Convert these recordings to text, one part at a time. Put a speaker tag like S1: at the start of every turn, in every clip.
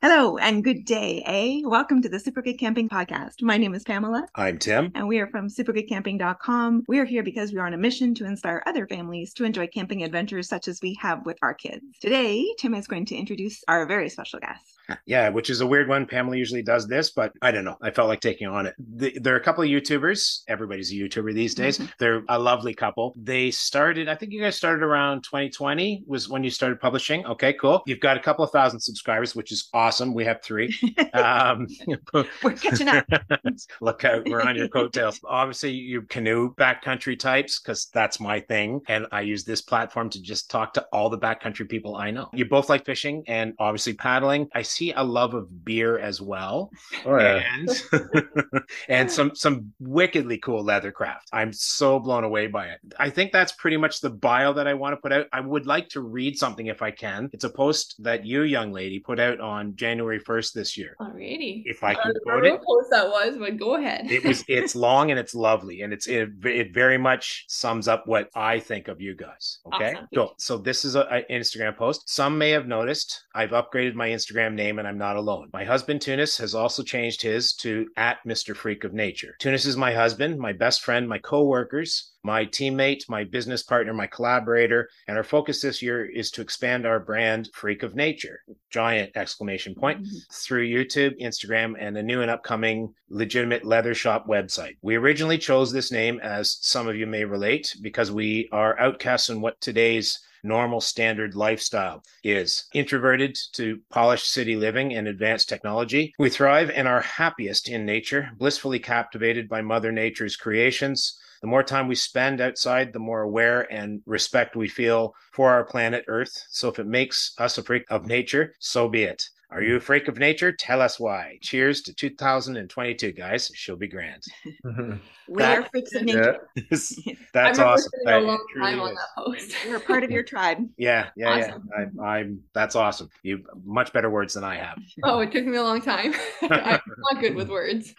S1: Hello and good day, eh? Welcome to the Super Good Camping Podcast. My name is Pamela.
S2: I'm Tim.
S1: And we are from supergoodcamping.com. We are here because we are on a mission to inspire other families to enjoy camping adventures such as we have with our kids. Today, Tim is going to introduce our very special guest.
S2: Yeah, which is a weird one. Pamela usually does this, but I don't know. I felt like taking on it. The, there are a couple of YouTubers. Everybody's a YouTuber these days. Mm-hmm. They're a lovely couple. They started, I think you guys started around 2020 was when you started publishing. Okay, cool. You've got a couple of thousand subscribers, which is awesome. We have three.
S1: um, we're catching up.
S2: Look out, we're on your coattails. Obviously, you canoe backcountry types because that's my thing. And I use this platform to just talk to all the backcountry people I know. You both like fishing and obviously paddling. I see a love of beer as well. Oh, yeah. And, and some some wickedly cool leathercraft. I'm so blown away by it. I think that's pretty much the bio that I want to put out. I would like to read something if I can. It's a post that you, young lady, put out on January 1st this year.
S3: Alrighty.
S2: If I can quote it.
S3: post that was, but go ahead.
S2: it was it's long and it's lovely and it's it, it very much sums up what I think of you guys. Okay. Awesome. Cool. So this is an Instagram post. Some may have noticed I've upgraded my Instagram name and I'm not alone. My husband Tunis has also changed his to at Mr. Freak of Nature. Tunis is my husband, my best friend, my co-workers, my teammate, my business partner, my collaborator, and our focus this year is to expand our brand Freak of Nature, giant exclamation point, mm-hmm. through YouTube, Instagram, and a new and upcoming legitimate leather shop website. We originally chose this name, as some of you may relate, because we are outcasts in what today's normal standard lifestyle is introverted to polished city living and advanced technology. We thrive and are happiest in nature, blissfully captivated by Mother Nature's creations. The more time we spend outside, the more aware and respect we feel for our planet Earth. So if it makes us a freak of nature, so be it. Are you a freak of nature? Tell us why. Cheers to 2022, guys. She'll be grand. Mm-hmm.
S1: we that, are freaks of nature.
S2: Yeah. That's awesome.
S3: A long time on that post.
S1: We're part of your tribe.
S2: Yeah, yeah, awesome. yeah. I, am That's awesome. You much better words than I have.
S3: Oh, it took me a long time. I'm not good with words.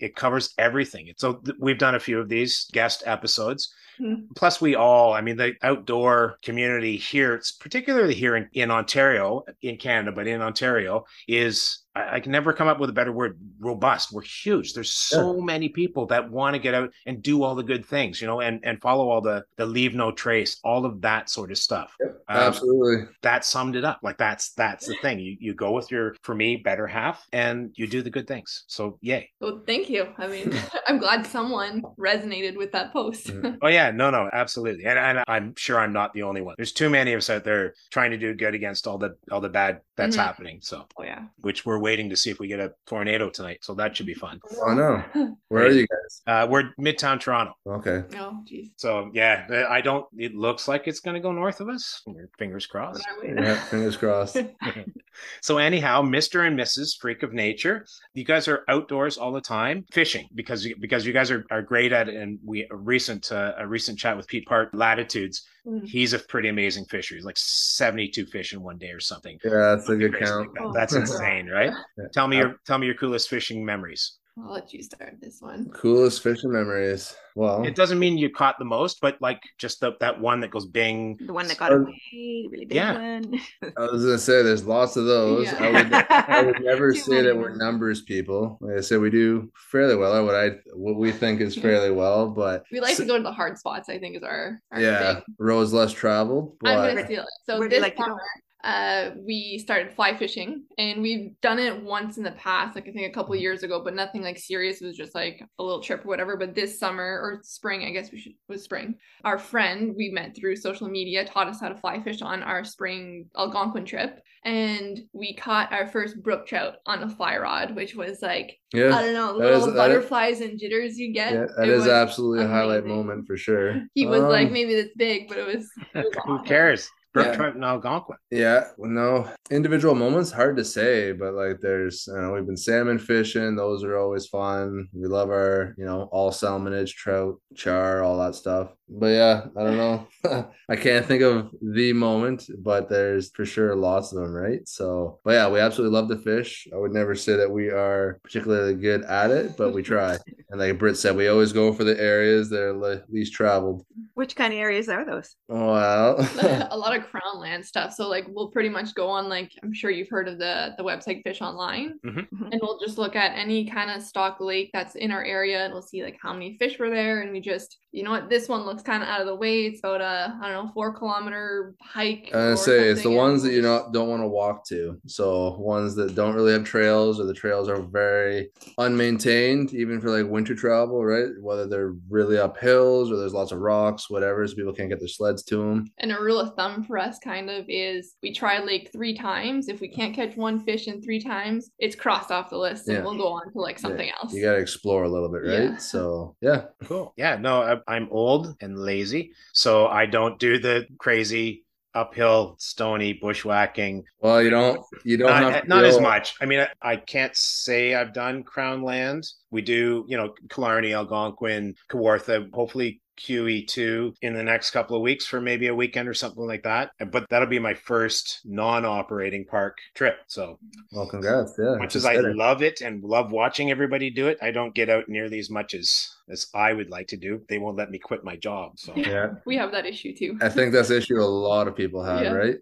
S2: it covers everything. So we've done a few of these guest episodes. Mm-hmm. Plus, we all, I mean, the outdoor community here, it's particularly here in, in Ontario, in Canada, but in Ontario, is I, I, can never come up with a better word robust. We're huge. There's so yeah. many people that want to get out and do all the good things you know and and follow all the the leave no trace all of that sort of stuff.
S4: Yep, um, absolutely.
S2: that summed it up. Like that's that's the thing. You you go with your for me better half and you do the good things. So yay.
S3: Well thank you. I mean i'm glad someone resonated with that post.
S2: Mm-hmm. oh yeah. No no. Absolutely. And, and i'm sure i'm not the only one. There's too many of us out there trying to do good against all the all the bad that's mm-hmm. happening. So
S3: oh yeah.
S2: which we're waiting to see if we get a tornado tonight. So that should be fun.
S4: Oh no. Where are you guys?
S2: Uh, we're midtown Toronto.
S4: Okay.
S3: Oh geez.
S2: So yeah, I don't it looks like it's gonna go north of us. Fingers crossed.
S4: Yeah, fingers crossed.
S2: so anyhow, Mr. and Mrs. Freak of Nature, you guys are outdoors all the time fishing because because you guys are, are great at it and we a recent uh, a recent chat with Pete Part Latitudes Mm. He's a pretty amazing fisher. He's like 72 fish in one day or something.
S4: Yeah, that's a good count.
S2: Like that. That's insane, right? Yeah. Tell me your tell me your coolest fishing memories.
S3: I'll let you start this one.
S4: Coolest fishing memories. Well,
S2: it doesn't mean you caught the most, but like just the, that one that goes bing.
S1: The one that got away, really big yeah. one.
S4: I was gonna say there's lots of those. Yeah. I would I would never say that we're numbers people. Like I said, we do fairly well, or what I what we think is fairly well, but
S3: we like so, to go to the hard spots. I think is our, our
S4: yeah thing. roads less traveled.
S3: I'm gonna steal it. So Where this like summer, uh, we started fly fishing and we've done it once in the past, like I think a couple years ago, but nothing like serious. It was just like a little trip or whatever. But this summer or spring, I guess we should was spring. Our friend we met through social media taught us how to fly fish on our spring Algonquin trip. And we caught our first brook trout on a fly rod, which was like yeah, I don't know, little is, butterflies and jitters you get.
S4: Yeah, that it is absolutely amazing. a highlight moment for sure.
S3: He was um, like maybe this big, but it was, it was
S2: who cares? Brook yeah. and Algonquin.
S4: Yeah, well, no individual moments hard to say, but like there's you know we've been salmon fishing; those are always fun. We love our you know all salmonids, trout, char, all that stuff. But yeah, I don't know. I can't think of the moment, but there's for sure lots of them, right? So, but yeah, we absolutely love to fish. I would never say that we are particularly good at it, but we try. and like Britt said, we always go for the areas that are least traveled.
S1: Which kind of areas are those?
S4: Well,
S3: a lot of crown land stuff. So like we'll pretty much go on like I'm sure you've heard of the the website Fish Online,
S2: Mm-hmm.
S3: and we'll just look at any kind of stock lake that's in our area, and we'll see like how many fish were there, and we just you know what this one looks kind of out of the way. It's about a I don't know four kilometer hike.
S4: I
S3: or
S4: say it's the
S3: and
S4: ones that you
S3: just-
S4: not don't want to walk to. So ones that don't really have trails or the trails are very unmaintained, even for like winter travel, right? Whether they're really up hills or there's lots of rocks, whatever, so people can't get their sleds to them.
S3: And a rule of thumb for us kind of is we try lake three times. If we can't catch one fish in three times, it's crossed off the list and
S4: Yeah.
S3: we'll go on to like something else.
S4: You got to explore a little bit, right?
S3: Yeah.
S4: So yeah,
S2: Cool. Yeah. No, I'm old and lazy, so I don't do the crazy uphill, stony bushwhacking.
S4: well, you don't you don't
S2: Not,
S4: have
S2: not as much. I mean, I, I can't say I've done Crown Land. We do, you know, Killarney, Algonquin, Kawartha, hopefully QE2 in the next couple of weeks for maybe a weekend or something like that. But that'll be my first non-operating park trip. So
S4: Well, congrats, yeah.
S2: much
S4: it's
S2: as I love it and love watching everybody do it, I don't get out nearly as much as as I would like to do. They won't let me quit my job. So
S4: yeah,
S3: We have that issue too.
S4: I think that's the issue a lot of people have,
S3: Yeah.
S4: right?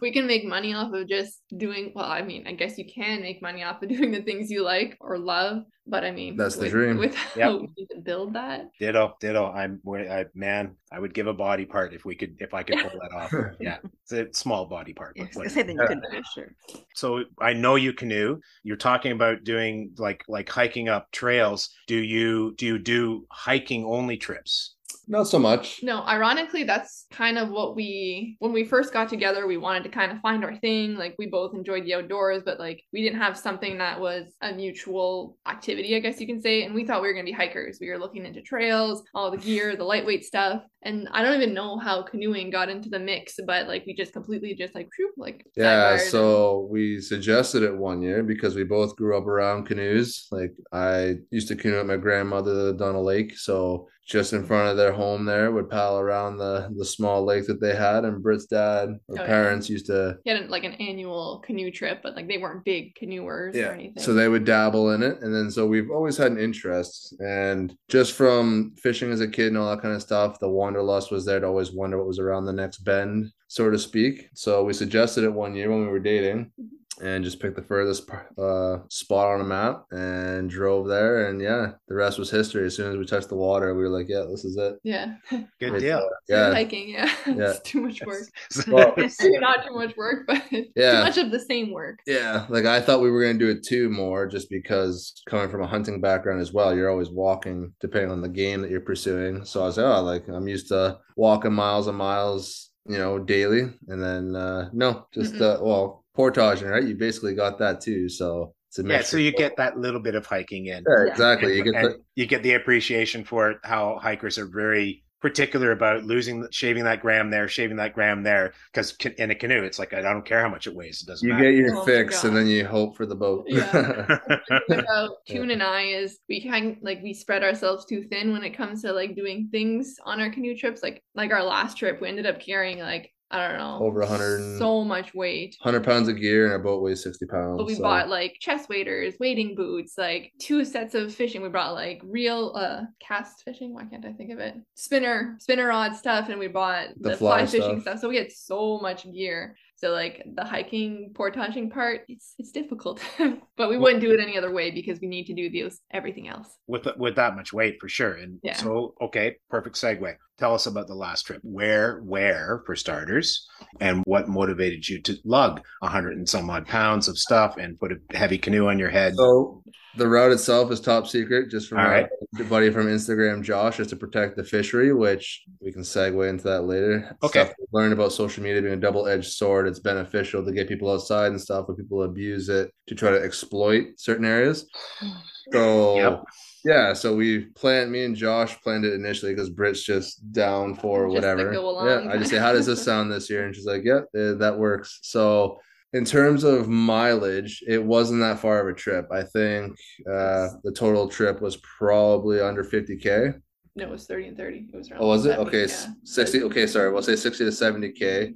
S3: we can make money off of just doing well i mean i guess you can make money off of doing the things you like or love but i mean
S4: That's the
S3: with,
S4: dream.
S3: with
S2: Yep.
S3: how we need to build that
S2: ditto, ditto. I'm I, man, I would give a body part if we could if I could pull that off. Yeah. It's a small body part.
S1: Yeah, I
S2: but
S1: was gonna
S2: whatever.
S1: say then you could finish. Sure.
S2: So I know you canoe. You're talking about doing like like hiking up trails. Do you do you do hiking only trips?
S4: Not so much.
S3: no ironically that's kind of what we when we first got together we wanted to kind of find our thing like we both enjoyed the outdoors but like we didn't have something that was a mutual activity i guess you can say and we thought we were going to be hikers we were looking into trails all the gear the lightweight stuff and i don't even know how canoeing got into the mix but like we just completely just like whew, like
S4: Yeah,
S3: sidebarred and-
S4: so we suggested it one year because we both grew up around canoes. Like I used to canoe at my grandmother on a lake, so just in front of their home there would paddle around the the small lake that they had. And Britt's dad or
S3: Oh, yeah.
S4: parents used to
S3: get like an annual canoe trip, but like they weren't big canoers or anything.
S4: So they would dabble in it. And then so we've always had an interest. And just from fishing as a kid and all that kind of stuff, the wanderlust was there to always wonder what was around the next bend, so to speak. So we suggested it one year when we were dating mm-hmm. And just picked the furthest uh, spot on a map and drove there. And yeah, the rest was history. As soon as we touched the water, we were like, yeah, this is it.
S3: yeah,
S2: Good
S4: It's,
S2: deal.
S4: uh,
S3: yeah.
S4: yeah.
S3: hiking. Yeah,
S4: Yeah.
S3: it's too much work.
S4: Well,
S3: not too much work, but
S4: Yeah.
S3: too much of the same work.
S4: Yeah, like I thought we were going to do it two more just because coming from a hunting background as well, you're always walking depending on the game that you're pursuing. So I was like, oh, like I'm used to walking miles and miles, you know, daily. And then uh no, just uh well, portaging, right? You basically got that too. So it's a
S2: Yeah, so you get that little bit of hiking in.
S4: yeah,
S3: Yeah.
S4: exactly. You get
S2: and
S4: the
S2: you get the appreciation for it, how hikers are very particular about losing shaving that gram there shaving that gram there because in a canoe it's like i don't care how much it weighs it doesn't
S4: you
S2: matter
S4: get your
S3: Oh
S4: fix and then you hope for the boat.
S3: Yeah. about uh,
S4: Yeah.
S3: Toon and I is we kind like we spread ourselves too thin when it comes to like doing things on our canoe trips. Like like our last trip, we ended up carrying like I don't know
S4: Over 100
S3: so much weight.
S4: 100 pounds of gear and our boat weighs 60 pounds.
S3: But we
S4: so-
S3: bought like chest waders, wading boots, like two sets of fishing. We brought like real uh cast fishing. Why can't I think of it? Spinner, spinner rod stuff, and we bought
S4: The
S3: the,
S4: fly
S3: fly, fishing
S4: stuff.
S3: stuff. So we had so much gear. So like the hiking, portaging part, it's it's difficult, but we wouldn't do it any other way because we need to do those everything else.
S2: with with that much weight for sure and
S3: Yeah.
S2: so okay perfect segue tell us about the last trip where where for starters and what motivated you to lug a hundred and some odd pounds of stuff and put a heavy canoe on your head
S4: So the route itself is top secret, just from
S2: All right.
S4: buddy from Instagram, Josh, is to protect the fishery, which we can segue into that later.
S2: Okay.
S4: Learned about social media being a double-edged sword. It's beneficial to get people outside and stuff, but people abuse it to try to exploit certain areas. So
S2: Yep.
S4: Yeah, so we planned. Me and Josh planned it initially because Brit's just down for
S3: Just
S4: whatever. yeah, I just say, how does this sound this year? And she's like, yeah, eh, that works. So in terms of mileage, it wasn't that far of a trip. I think uh, the total trip was probably under 50k.
S3: No, it was thirty and thirty. It was around.
S4: Oh, was it?
S3: 70,
S4: Okay,
S3: yeah.
S4: 60. Okay, sorry. We'll say 60 to 70k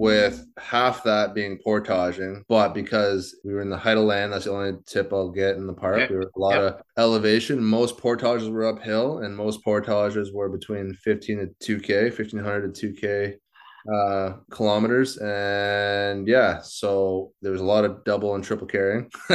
S4: with half that being portaging. But because we were in the height of land, that's the only tip I'll get in the park.
S2: Yep.
S4: We were a lot
S2: Yep.
S4: of elevation. Most portages were uphill, and most portages were between 15 to 2K, 1500 to 2K uh kilometers and yeah so there was a lot of double and triple carrying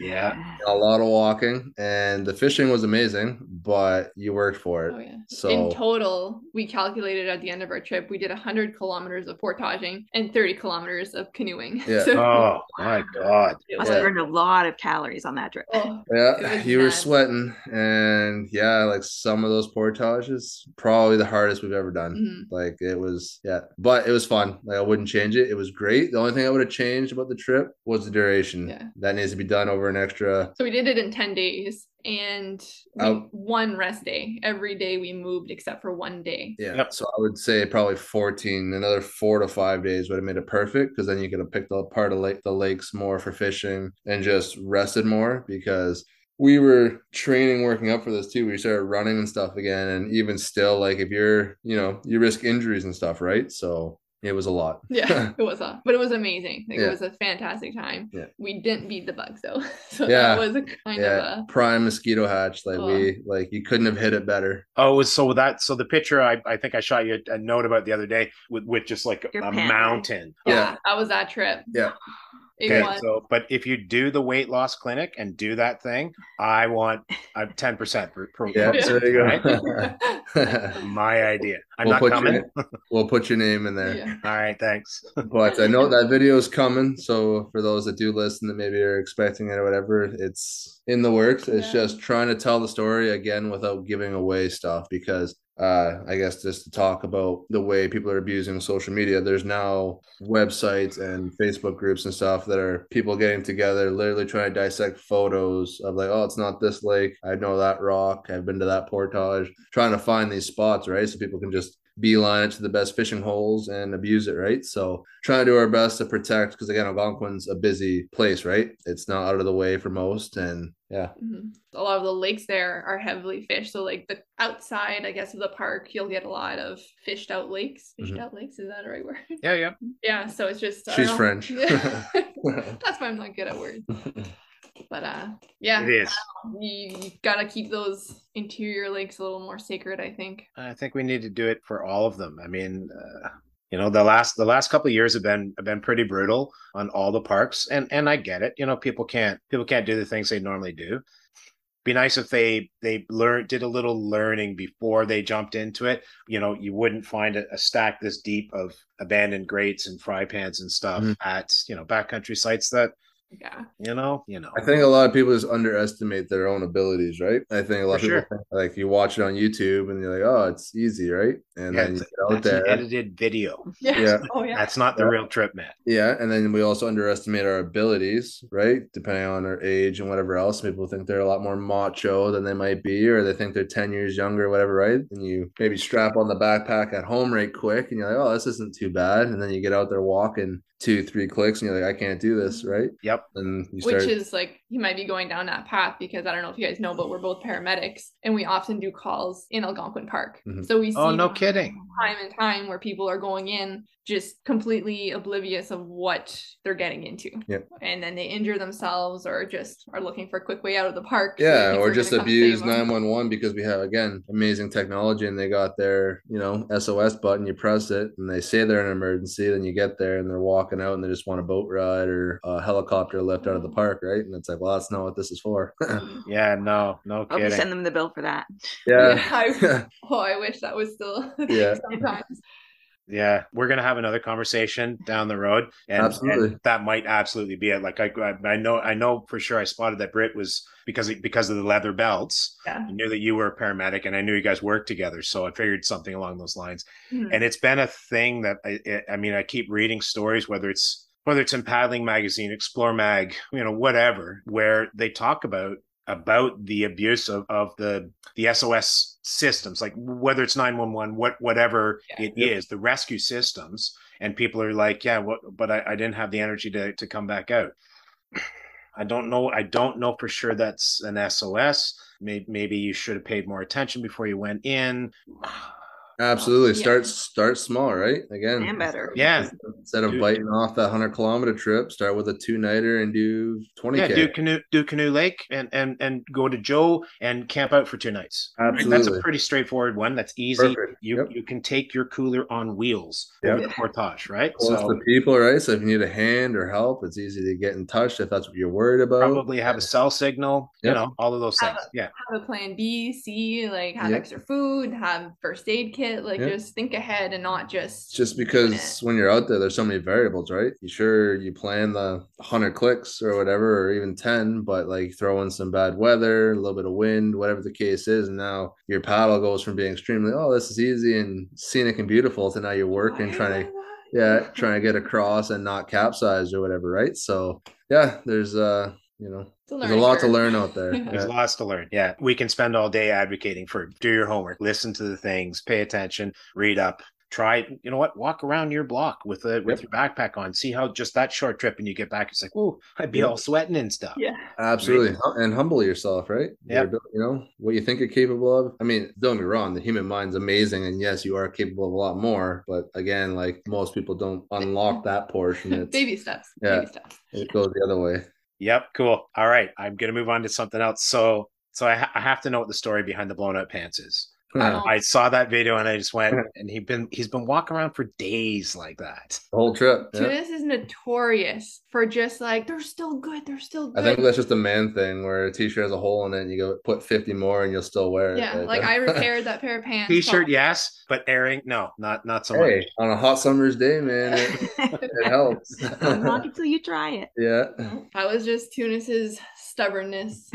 S2: Yeah.
S4: a lot of walking and the fishing was amazing but you worked for it
S3: Oh yeah.
S4: so
S3: In total, we calculated at the end of our trip, we did 100 kilometers of portaging and 30 kilometers of canoeing.
S4: Yeah.
S3: So
S2: Oh my god.
S3: it
S1: Must
S3: was-
S1: have burned a lot of calories on that trip.
S3: oh,
S4: yeah
S3: It was
S4: you were sweating and yeah like some of those portages probably the hardest we've ever done
S3: mhm.
S4: like it was yeah but it was fun like i wouldn't change it it was great the only thing i would have changed about the trip was the duration
S3: Yeah.
S4: that needs to be done over an extra
S3: So we did it in 10 days and we,
S4: Oh.
S3: one rest day. Every day we moved except for one day.
S4: Yeah.
S2: Yep.
S4: So I would say probably 14, another four to five days would have made it perfect because then you could have picked up part of lake, the lakes more for fishing and just rested more because we were training, working up for this too. We started running and stuff again. And even still, like if you're, you know, you risk injuries and stuff, right? So it was a lot.
S3: Yeah, it was a, but it was amazing. Like,
S4: Yeah.
S3: It was a fantastic time.
S4: Yeah.
S3: We didn't beat the bugs though, so
S4: Yeah.
S3: that was a kind
S4: yeah.
S3: of a
S4: Prime mosquito hatch. Like
S3: Oh.
S4: we, like you couldn't have hit it better.
S2: Oh, so that so the picture I, I think I shot you a note about the other day with with just like
S1: Your
S2: a
S1: pant leg.
S2: mountain.
S3: yeah.
S4: Yeah.
S3: That was that trip.
S4: Yeah.
S3: It
S2: Okay,
S3: was.
S2: so but if you do the weight loss clinic and do that thing, I want a ten percent per, per
S4: Yeah.
S3: Yeah.
S4: There you
S2: Right?
S4: go.
S2: My idea. I'm
S4: We'll
S2: not
S4: put
S2: coming.
S4: your- we'll put your name in there.
S3: yeah.
S2: All right, thanks.
S4: but I know that video is coming. So for those that do listen that maybe are expecting it or whatever, it's in the works. It's
S3: Yeah.
S4: just trying to tell the story again without giving away stuff because uh I guess just to talk about the way people are abusing social media, there's now websites and Facebook groups and stuff that are people getting together, literally trying to dissect photos of like, oh, it's not this lake. I know that rock. I've been to that portage, trying to find these spots, right? So people can just beeline it to the best fishing holes and abuse it, right? So trying to do our best to protect because again, Algonquin's a busy place, right? It's not out of the way for most, and yeah,
S3: Mhm. A lot of the lakes there are heavily fished. So like the outside, I guess, of the park, you'll get a lot of fished out lakes. Fished
S4: Mhm.
S3: out lakes, is that the right word?
S2: Yeah, yeah.
S3: yeah. So it's just
S4: She's. French.
S3: That's why I'm not good at words. But uh, yeah,
S2: It is.
S3: you, you gotta keep those interior lakes a little more sacred. I think.
S2: I think we need to do it for all of them. I mean, uh, you know, the last the last couple of years have been have been pretty brutal on all the parks, and and I get it. You know, people can't people can't do the things they normally do. Be nice if they they learned did a little learning before they jumped into it. You know, you wouldn't find a, a stack this deep of abandoned grates and fry pans and stuff
S4: Mhm.
S2: at you know backcountry sites that
S3: Yeah.
S2: you know you know.
S4: I think a lot of people just underestimate their own abilities, right? I think a lot
S2: For
S4: of people
S2: sure.
S4: like you watch it on YouTube and you're like, oh, it's easy, right? And
S2: Yeah,
S4: then you get out
S2: that's an
S4: there,
S2: edited video.
S3: Yeah.
S4: Yeah.
S3: Oh yeah.
S2: That's not the
S4: Yeah.
S2: real trip, man.
S4: Yeah, and then we also underestimate our abilities, right? Depending on our age and whatever else. People think they're a lot more macho than they might be, or they think they're 10 years younger, whatever, right? And you maybe strap on the backpack at home right quick and you're like, oh, this isn't too bad. And then you get out there walking two, three clicks and you're like, I can't do this, right?
S2: Yep.
S4: And you start
S3: Which is like you might be going down that path because I don't know if you guys know, but we're both paramedics and we often do calls in Algonquin Park.
S4: Mhm.
S3: So we see
S2: Oh, no kidding.
S3: time and time where people are going in just completely oblivious of what they're getting into.
S4: Yep.
S3: And then they injure themselves or just are looking for a quick way out of the park.
S4: yeah, or just
S3: gonna come
S4: abuse 911 because we have again amazing technology and they got their you know SOS button. You press it and they say they're in an emergency. Then you get there and they're walking out and they just want a boat ride or a helicopter lift out of the mm-hmm. park, right? And it's like, well, that's not what this is for. Mm-hmm.
S2: Yeah, no, no
S1: Hope you
S2: kidding.
S1: send them the bill for that.
S3: Yeah,
S4: yeah,
S3: I, oh, I wish that was still
S4: Yeah.
S3: sometimes.
S2: Yeah, we're gonna have another conversation down the road, and,
S4: Absolutely.
S2: and that might absolutely be it. Like I, I know, I know for sure. I spotted that Brit was because because of the leather belts.
S3: Yeah.
S2: I knew that you were a paramedic, and I knew you guys worked together, so I figured something along those lines.
S1: Hmm.
S2: And it's been a thing that I, I- I mean, I keep reading stories, whether it's whether it's in Paddling Magazine, Explore Mag, you know, whatever, where they talk about about the abuse of, of the the SOS systems, like whether it's 911, what whatever
S3: Yeah.
S2: it is, the rescue systems. And people are like, yeah, what but I, I didn't have the energy to to come back out. I don't know. I don't know for sure that's an SOS. Maybe, maybe you should have paid more attention before you went in.
S4: Absolutely. Start start small, right? Again,
S1: and better.
S2: Yeah.
S4: Instead of
S2: Dude.
S4: biting off that hundred kilometer trip, start with a two nighter and do twenty
S2: Yeah, do canoe do canoe lake and and and go to Joe and camp out for two nights. Right? That's a pretty straightforward one. That's easy.
S4: Perfect.
S2: You
S4: Yep.
S2: you can take your cooler on wheels
S4: Yep.
S2: over the portage, right?
S4: Close
S2: So
S4: to people, right? So if you need a hand or help, it's easy to get in touch if that's what you're worried about.
S2: probably have a cell signal, you know, all of those
S3: Have
S2: things. Yeah.
S3: Have a plan B, C, like have
S4: Yep.
S3: extra food, have first aid kit, like
S4: Yep.
S3: just think ahead and not just
S4: just because when you're out there, there's so many variables, right? You sure you plan the hundred clicks or whatever, or even ten, but like throw in some bad weather, a little bit of wind, whatever the case is, and now your paddle goes from being extremely oh this is easy and scenic and beautiful to now you're working trying to yeah trying to get across and not capsize or whatever, right? So yeah, there's uh you know there's a
S3: learning
S4: lot to learn out there.
S2: There's lots to learn. Yeah. We can spend all day advocating for do your homework, listen to the things, pay attention, read up. Try, you know what? Walk around your block with a with
S4: Yep.
S2: your backpack on. See how just that short trip, and you get back, it's like, whoa, I'd be
S4: Yep.
S2: all sweating and stuff.
S3: Yeah.
S4: Absolutely. And humble yourself, right? Your
S2: Yep.
S4: abil- You know, what you think you're capable of. I mean, don't get me wrong, the human mind's amazing. And yes, you are capable of a lot more. But again, like most people don't unlock that portion. It's,
S3: baby steps.
S4: Yeah.
S3: Baby steps.
S4: It goes the other way.
S2: Yep, cool. All right, I'm gonna move on to something else. So, so I, ha- I have to know what the story behind the blown up pants is.
S3: Oh.
S2: I saw that video and I just went, and he been he's been walking around for days like that.
S4: The whole trip. yeah.
S3: Tunis is notorious for just like they're still good, they're still good.
S4: I think that's just a man thing where a t-shirt has a hole in it and you go put 50 more and you'll still wear it.
S3: yeah, like I uh, repaired that pair of pants.
S2: T-shirt,
S3: probably-
S2: yes, but airing, no, not not so
S4: hey,
S2: much.
S4: on a hot summer's day, man, it, it helps.
S1: Unlock it till you try it.
S4: yeah.
S3: That was just Tunis's stubbornness,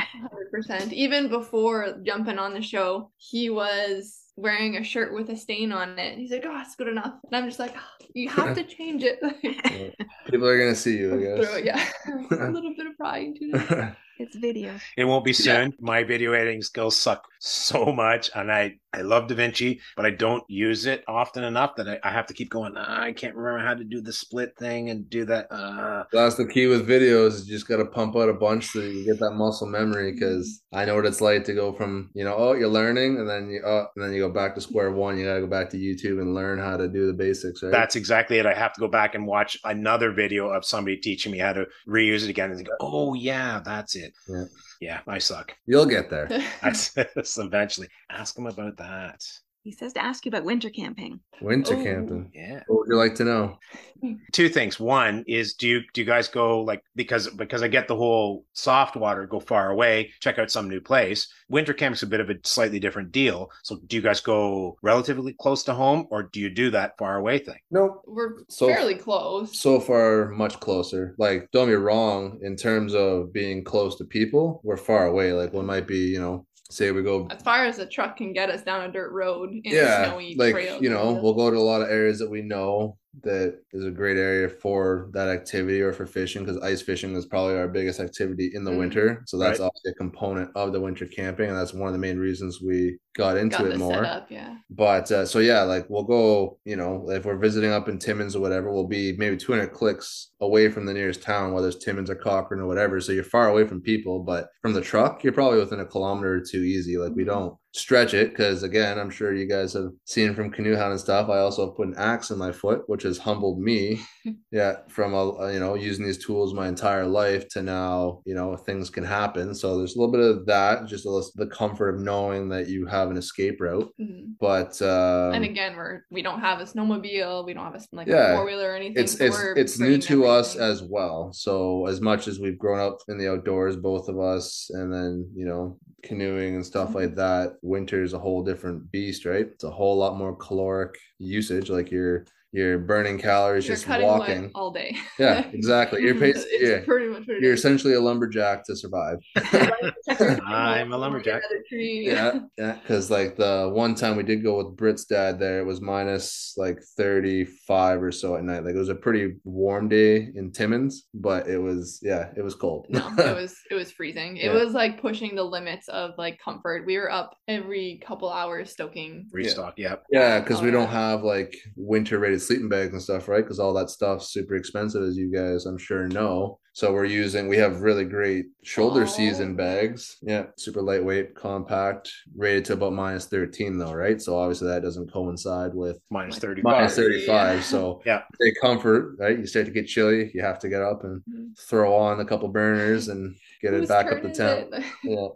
S3: 100%. Even before jumping on the show, he was wearing a shirt with a stain on it. He's like, oh, it's good enough. And I'm just like, "Oh, you have to change it.
S4: People are going to see you, I
S3: Throw it, yeah. a little bit of pride, Tunis.
S4: guess.
S1: It's video.
S2: It won't be
S3: Yeah.
S2: soon. My video editing skills suck so much, and I I love DaVinci, but I don't use it often enough that I, I have to keep going. "Ah, I can't remember how to do the split thing and do that. Uh,
S4: That's the key with videos. You just got to pump out a bunch so you get that muscle memory. Because I know what it's like to go from you know, oh, you're learning, and then you oh, and then you go back to square one. You got to go back to YouTube and learn how to do the basics. Right.
S2: That's exactly it. I have to go back and watch another video of somebody teaching me how to reuse it again and go, oh yeah, that's it.
S4: Yeah.
S2: Yeah, I suck.
S4: You'll get there.
S2: That's eventually. Ask him about that.
S1: He says to ask you about winter camping.
S4: Winter
S3: Oh.
S4: camping.
S2: Yeah.
S4: What would you like to know?
S2: Two things. One is do you do you guys go like because because I get the whole soft water, go far away, check out some new place. Winter camping's a bit of a slightly different deal. So do you guys go relatively close to home or do you do that far away thing?
S4: Nope.
S3: We're
S4: So-
S3: fairly close.
S4: So far, much closer. Like, don't be wrong. In terms of being close to people, we're far away. Like, we might be, you know, say we go
S3: as far as a truck can get us down a dirt road in a
S4: yeah
S3: snowy
S4: like
S3: trail.
S4: you know we'll go to a lot of areas that we know that is a great area for that activity or for fishing because ice fishing is probably our biggest activity in the
S3: Mhm.
S4: winter so that's
S2: Right.
S4: obviously a component of the winter camping and that's one of the main reasons we got into
S3: got
S4: it more
S3: set up, yeah.
S4: but uh, so yeah like we'll go you know if we're visiting up in timmins or whatever we'll be maybe 200 clicks away from the nearest town whether it's timmins or cochrane or whatever so you're far away from people but from the truck you're probably within a kilometer or two easy like we don't stretch it because again i'm sure you guys have seen from canoe hound and stuff i also have put an axe in my foot which has humbled me yeah from a you know using these tools my entire life to now you know things can happen so there's a little bit of that just a little, the comfort of knowing that you have an escape route
S3: Mhm.
S4: but um,
S3: and again, we're we don't have a snowmobile, we don't have a like
S4: Yeah.
S3: a four wheeler or anything.
S4: it's
S3: so
S4: it's it's new to us as well so as much as we've grown up in the outdoors both of us and then you know canoeing and stuff like that winter is a whole different beast right? It's a whole lot more caloric usage like you're you're burning calories
S3: You're
S4: just
S3: cutting wood
S4: walking
S3: all day.
S4: yeah exactly you're pace,
S3: it's
S4: yeah
S3: pretty much what
S4: you're
S3: is.
S4: essentially a lumberjack to survive
S2: I'm a lumberjack.
S4: Yeah yeah because like the one time we did go with Brit's dad there it was minus like 35 or so at night like it was a pretty warm day in Timmins but it was yeah it was cold
S3: No, it was it was freezing. It
S4: Yeah.
S3: was like pushing the limits of like comfort. We were up every couple hours stoking.
S2: Restock, yeah oh,
S4: yeah because
S3: Oh,
S4: we don't have like winter rated upgrade sleeping bags and stuff, right? Because all that stuff's super expensive, as you guys I'm sure know. So we're using we have really great shoulder oh. season bags. Yeah, super lightweight, compact, rated to about minus 13 though, right? So obviously that doesn't coincide with
S2: minus 35.
S4: Minus 35. Yeah. So
S2: yeah,
S4: take comfort, right? You start to get chilly, you have to get up and mm-hmm. throw on a couple burners and get it back up the tent. Yeah.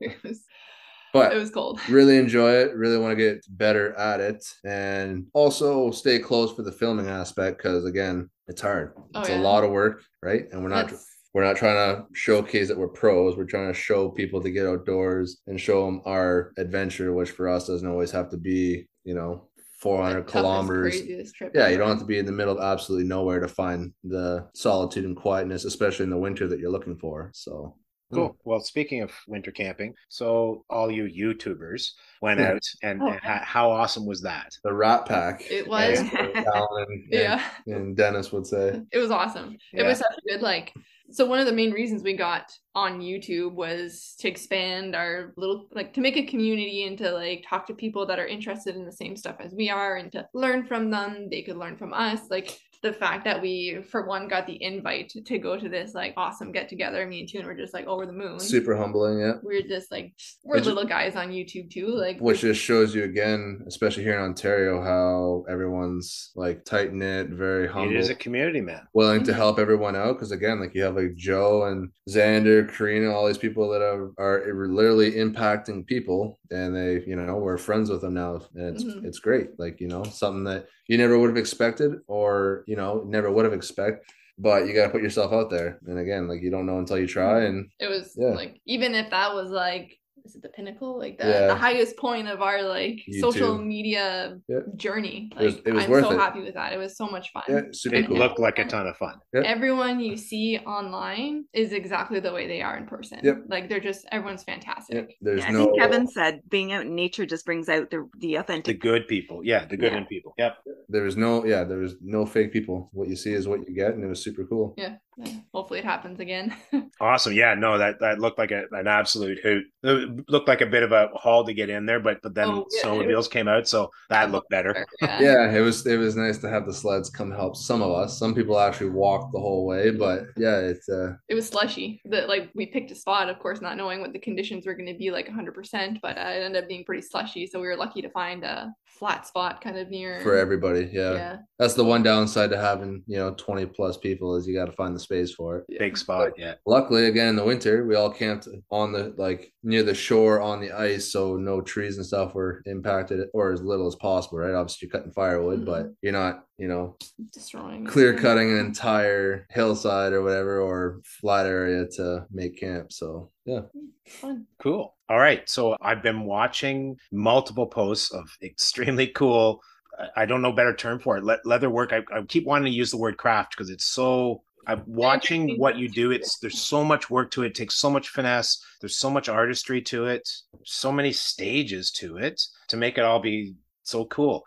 S4: But
S3: it was cold.
S4: Really enjoy it. Really want to get better at it, and also stay close for the filming aspect because again, it's hard. Oh, it's yeah. a lot of work, right? And we're not. That's... We're not trying to showcase that we're pros. We're trying to show people to get outdoors and show them our adventure, which for us doesn't always have to be, you know, 400 kilometers. yeah, you don't have to be in the middle of absolutely nowhere to find the solitude and quietness, especially in the winter that you're looking for. So
S2: Cool. Hmm. Well, speaking of winter camping, so all you YouTubers went yeah. out, and, oh, and how awesome was that?
S4: The Rat Pack.
S3: It was.
S4: And, yeah. And Dennis would say
S3: it was awesome. Yeah. It was such a good like. So one of the main reasons we got on YouTube was to expand our little like to make a community and to like talk to people that are interested in the same stuff as we are and to learn from them. They could learn from us. Like the fact that we for one got the invite to go to this like awesome get together me and tune were just like over the moon
S4: super humbling yeah
S3: we're just like we're which, little guys on youtube too like
S4: which just shows you again especially here in ontario how everyone's like tight knit very humble
S2: it is a community man
S4: willing mm-hmm. to help everyone out because again like you have like joe and xander karina all these people that are, are literally impacting people and they you know we're friends with them now and it's mm-hmm. it's great like you know something that you never would have expected or you know never would have expected but you got to put yourself out there and again like you don't know until you try mm-hmm. and
S3: it was yeah. like even if that was like is it the pinnacle like the, yeah. the highest point of our like YouTube. social media yeah. journey like it was, it was i'm so it. happy with that it was so much fun
S2: yeah, super it cool. looked like a ton of fun
S3: everyone you see online is exactly the way they are in person yep. like they're just everyone's fantastic yep.
S1: there's no... i think kevin said being out in nature just brings out the the authentic
S2: the good people yeah the good in people yep
S4: there was no yeah there was no fake people what you see is what you get and it was super cool
S3: yeah hopefully it happens again.
S2: awesome. Yeah, no, that that looked like a, an absolute hoot. It looked like a bit of a haul to get in there, but but then oh, yeah. snowmobiles came out, so that looked better.
S4: Yeah. yeah. it was it was nice to have the sleds come help some of us. Some people actually walked the whole way, but yeah, it's uh
S3: it was slushy. That like we picked a spot, of course, not knowing what the conditions were going to be like 100%, but uh, it ended up being pretty slushy. So we were lucky to find a flat spot kind of near
S4: for everybody. Yeah, yeah. that's the one downside to having you know 20 plus people is you got to find the space for it.
S2: Big spot, yeah.
S4: Luckily, again in the winter, we all camped on the like near the shore on the ice, so no trees and stuff were impacted or as little as possible, right? Obviously, you're cutting firewood, mm-hmm. but you're not, you know,
S3: destroying
S4: clear cutting an entire hillside or whatever or flat area to make camp. So yeah,
S3: fun,
S2: cool. All right, so I've been watching multiple posts of extremely cool I don't know better term for it. Le- leather work. I, I, keep wanting to use the word craft because it's so I'm watching what you do. It's there's so much work to it. it. Takes so much finesse. There's so much artistry to it. So many stages to it to make it all be so cool.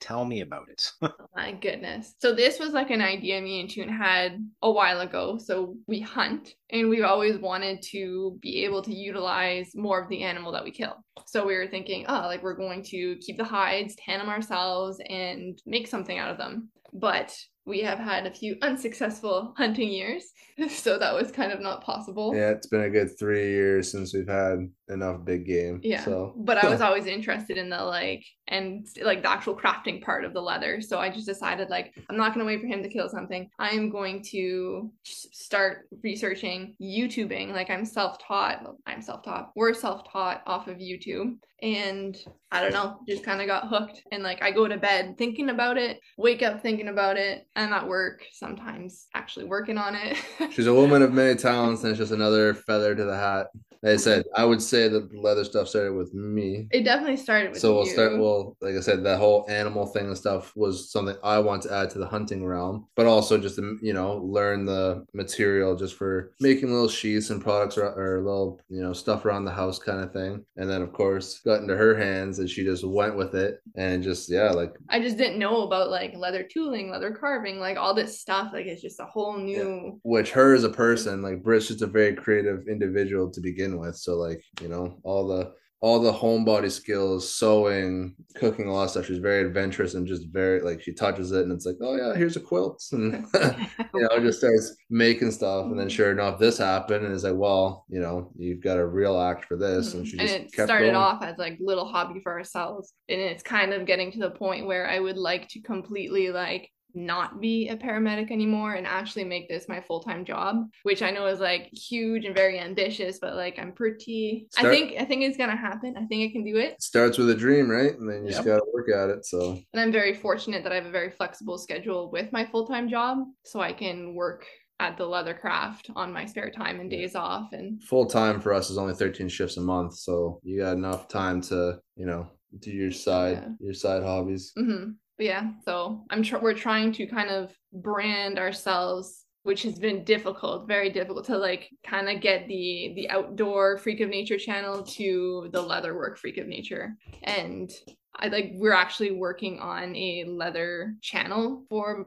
S2: Tell me about it.
S3: oh my goodness. So this was like an idea me and Tune had a while ago. So we hunt and we've always wanted to be able to utilize more of the animal that we kill. So we were thinking, oh, like we're going to keep the hides, tan them ourselves, and make something out of them. But we have had a few unsuccessful hunting years, so that was kind of not possible.
S4: Yeah, it's been a good three years since we've had enough big game.
S3: Yeah.
S4: So,
S3: but I was always interested in the like and like the actual crafting part of the leather. So I just decided like I'm not gonna wait for him to kill something. I am going to start researching YouTubing. Like I'm self-taught. I'm self-taught. We're self-taught off of YouTube and I don't know, just kind of got hooked. And like I go to bed thinking about it, wake up thinking about it, and at work sometimes actually working on it.
S4: She's a woman of many talents, and it's just another feather to the hat. Like I said, I would say that the leather stuff started with me.
S3: It definitely started with
S4: So we'll
S3: you.
S4: start well, like I said, that whole animal thing and stuff was something I want to add to the hunting realm, but also just to, you know, learn the material just for making little sheaths and products or, or little, you know, stuff around the house kind of thing. And then of course got into her hands and she just went with it and just yeah, like
S3: I just didn't know about like leather tooling, leather carving, like all this stuff. Like it's just a whole new
S4: yeah. which her as a person, like Britt's just a very creative individual to begin with. So like, you know, all the all the homebody skills, sewing, cooking, a lot of stuff. She's very adventurous and just very like she touches it and it's like, oh yeah, here's a quilt, and you know, just starts making stuff. And then mm-hmm. sure enough, this happened, and it's like, well, you know, you've got a real act for this, and she mm-hmm.
S3: and
S4: just
S3: it
S4: kept
S3: started
S4: going.
S3: off as like little hobby for ourselves and it's kind of getting to the point where i would like to completely like not be a paramedic anymore and actually make this my full-time job which i know is like huge and very ambitious but like i'm pretty i think i think it's gonna happen i think i can do it
S4: starts with a dream, right? And then you just gotta work at it. So
S3: and i'm very fortunate that i have a very flexible schedule with my full-time job so i can work at the leather craft on my spare time and days off and
S4: full time for us is only 13 shifts a month. So you got enough time to, you know, do your side,
S3: Yeah.
S4: your side hobbies.
S3: hmm But yeah, so I'm tr- we're trying to kind of brand ourselves, which has been difficult, very difficult to like kind of get the the outdoor freak of nature channel to the leatherwork freak of nature, and I like we're actually working on a leather channel for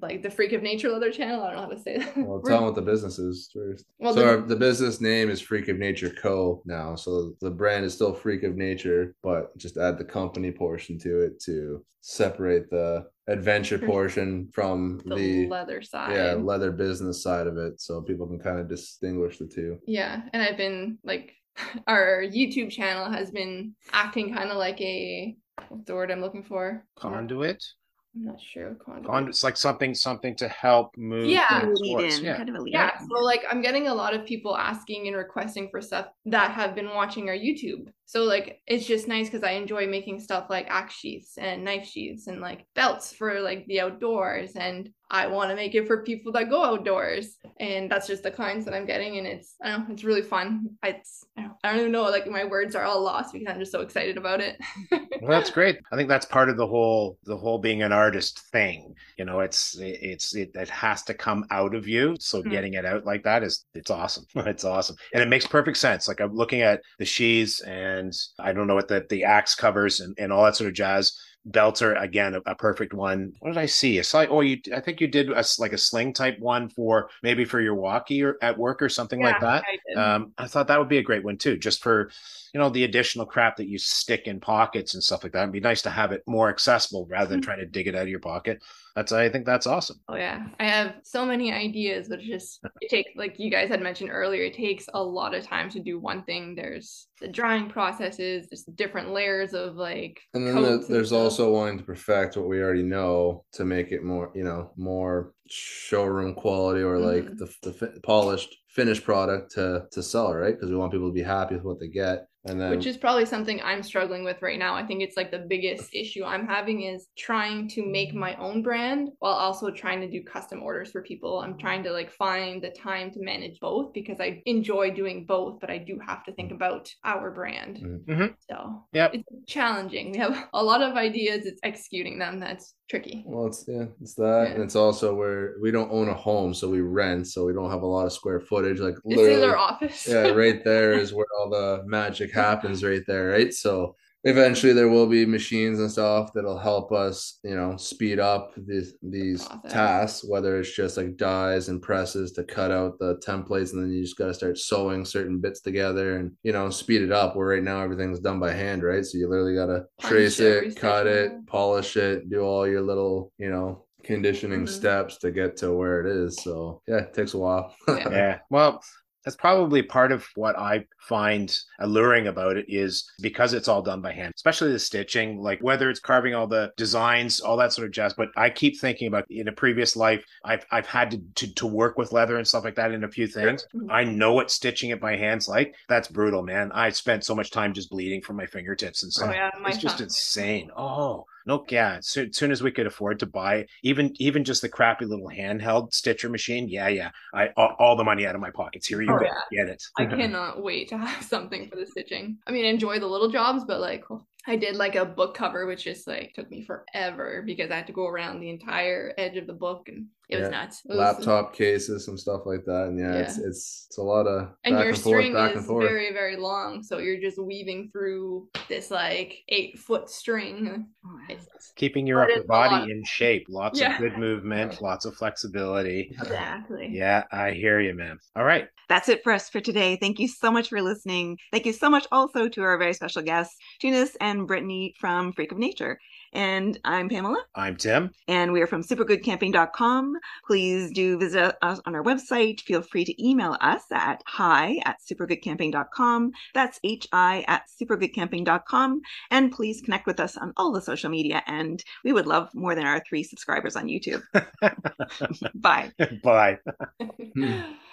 S3: like the freak of nature leather channel. I don't know how to say that.
S4: Well, tell them what the business is first.
S3: Well,
S4: so
S3: the-
S4: our, the business name is Freak of Nature Co. now. So the brand is still Freak of Nature, but just add the company portion to it to separate the adventure
S3: hmm.
S4: portion from
S3: the,
S4: the,
S3: leather side.
S4: yeah leather business side of it, so people can kind of distinguish the two.
S3: Yeah, and I've been like our YouTube channel has been acting kind of like a what's the word I'm looking for?
S2: Conduit.
S3: I'm not sure. Conduit.
S2: Conduit. It's like something something to help move.
S3: Yeah.
S1: Kind of a Lead in,
S2: Yeah.
S1: kind of a lead
S3: Yeah,
S1: in.
S3: so like I'm getting a lot of people asking and requesting for stuff that have been watching our YouTube. So like it's just nice because I enjoy making stuff like axe sheaths and knife sheaths and like belts for like the outdoors and I want to make it for people that go outdoors and that's just the clients that I'm getting and it's I don't know it's really fun. I, it's, I, don't, even know like my words are all lost because I'm just so excited about it.
S2: Well, that's great. I think that's part of the whole the whole being an artist thing. You know, it's it's it, it has to come out of you. So
S3: Mhm.
S2: getting it out like that is it's awesome. It's awesome, and it makes perfect sense. Like I'm looking at the sheaths, and I don't know what the the axe covers and and all that sort of jazz. Belts are again a, a perfect one. What did I see? A slight. Oh, you. I think you did a like a sling type one for maybe for your walkie or at work or something like that.
S3: I.
S2: Um, I thought that would be a great one too, just for you know the additional crap that you stick in pockets and stuff like that. It'd be nice to have it more accessible rather than trying to dig it out of your pocket. That's I think that's awesome.
S3: Oh yeah, I have so many ideas, but it's just it takes like you guys had mentioned earlier. It takes a lot of time to do one thing. There's the drying processes. There's different layers of like.
S4: And then
S3: coats
S4: the, there's
S3: stuff.
S4: also wanting to perfect what we already know to make it more, you know, more showroom quality or like
S3: Mhm.
S4: the, the polished finished product to to sell, right? Because we want people to be happy with what they get. And then
S3: which is probably something I'm struggling with right now. I think it's like the biggest issue I'm having is trying to make my own brand while also trying to do custom orders for people. I'm trying to like find the time to manage both because I enjoy doing both, but I do have to think about our brand.
S4: Mhm.
S2: Mhm.
S3: So
S2: yeah,
S3: it's challenging. We have a lot of ideas. It's executing them that's tricky.
S4: Well, it's yeah, it's that,
S3: Yeah.
S4: and it's also where we don't own a home, so we rent, so we don't have a lot of square footage. Like
S3: is
S4: literally,
S3: our office.
S4: yeah, right there is where all the magic happens, right there, right. So eventually, there will be machines and stuff that'll help us, you know, speed up these these
S3: Process.
S4: tasks. Whether it's just like dies and presses to cut out the templates, and then you just got to start sewing certain bits together, and you know, speed it up. Where right now everything's done by hand, right? So you literally got to trace
S3: every
S4: it, cut it, polish it, do all your little, you know, conditioning
S3: Mhm.
S4: steps to get to where it is. So yeah, it takes a while.
S3: Yeah.
S2: Yeah. Well, that's probably part of what I find alluring about it is because it's all done by hand, especially the stitching, like whether it's carving all the designs, all that sort of jazz. But I keep thinking about in a previous life, I've I've had to to, to work with leather and stuff like that in a few things. I know what stitching it by hands like. That's brutal, man. I spent so much time just bleeding from my fingertips and
S3: Oh
S2: stuff.
S3: yeah, my
S2: it's just insane. Oh no, yeah. As soon, soon as we could afford to buy even even just the crappy little handheld stitcher machine, yeah, yeah. I all, all the money out of my pockets. Here you
S3: Oh,
S2: go,
S3: yeah.
S2: get it.
S3: I cannot wait to have something for the stitching. I mean, enjoy the little jobs, but like oh, I did like a book cover, which just like took me forever because I had to go around the entire edge of the book and It was nuts. It was
S4: Laptop cases, some stuff like that, and yeah, yeah, it's it's it's a lot of
S3: and your and string forth, is very very long, so you're just weaving through this like eight foot string.
S2: Oh, it's, Keeping your upper body in shape, lots yeah. of good movement, lots of flexibility.
S3: Exactly.
S2: Yeah, I hear you, man. All right.
S1: That's it for us for today. Thank you so much for listening. Thank you so much also to our very special guests, Tunis and Brittany from Freak of Nature. And I'm Pamela.
S2: I'm Tim.
S1: And we are from supergoodcamping.com. Please do visit us on our website. Feel free to email us at hi at supergoodcamping.com. That's hi at supergoodcamping.com. And please connect with us on all the social media. And we would love more than our three subscribers on YouTube. Bye.
S2: Bye.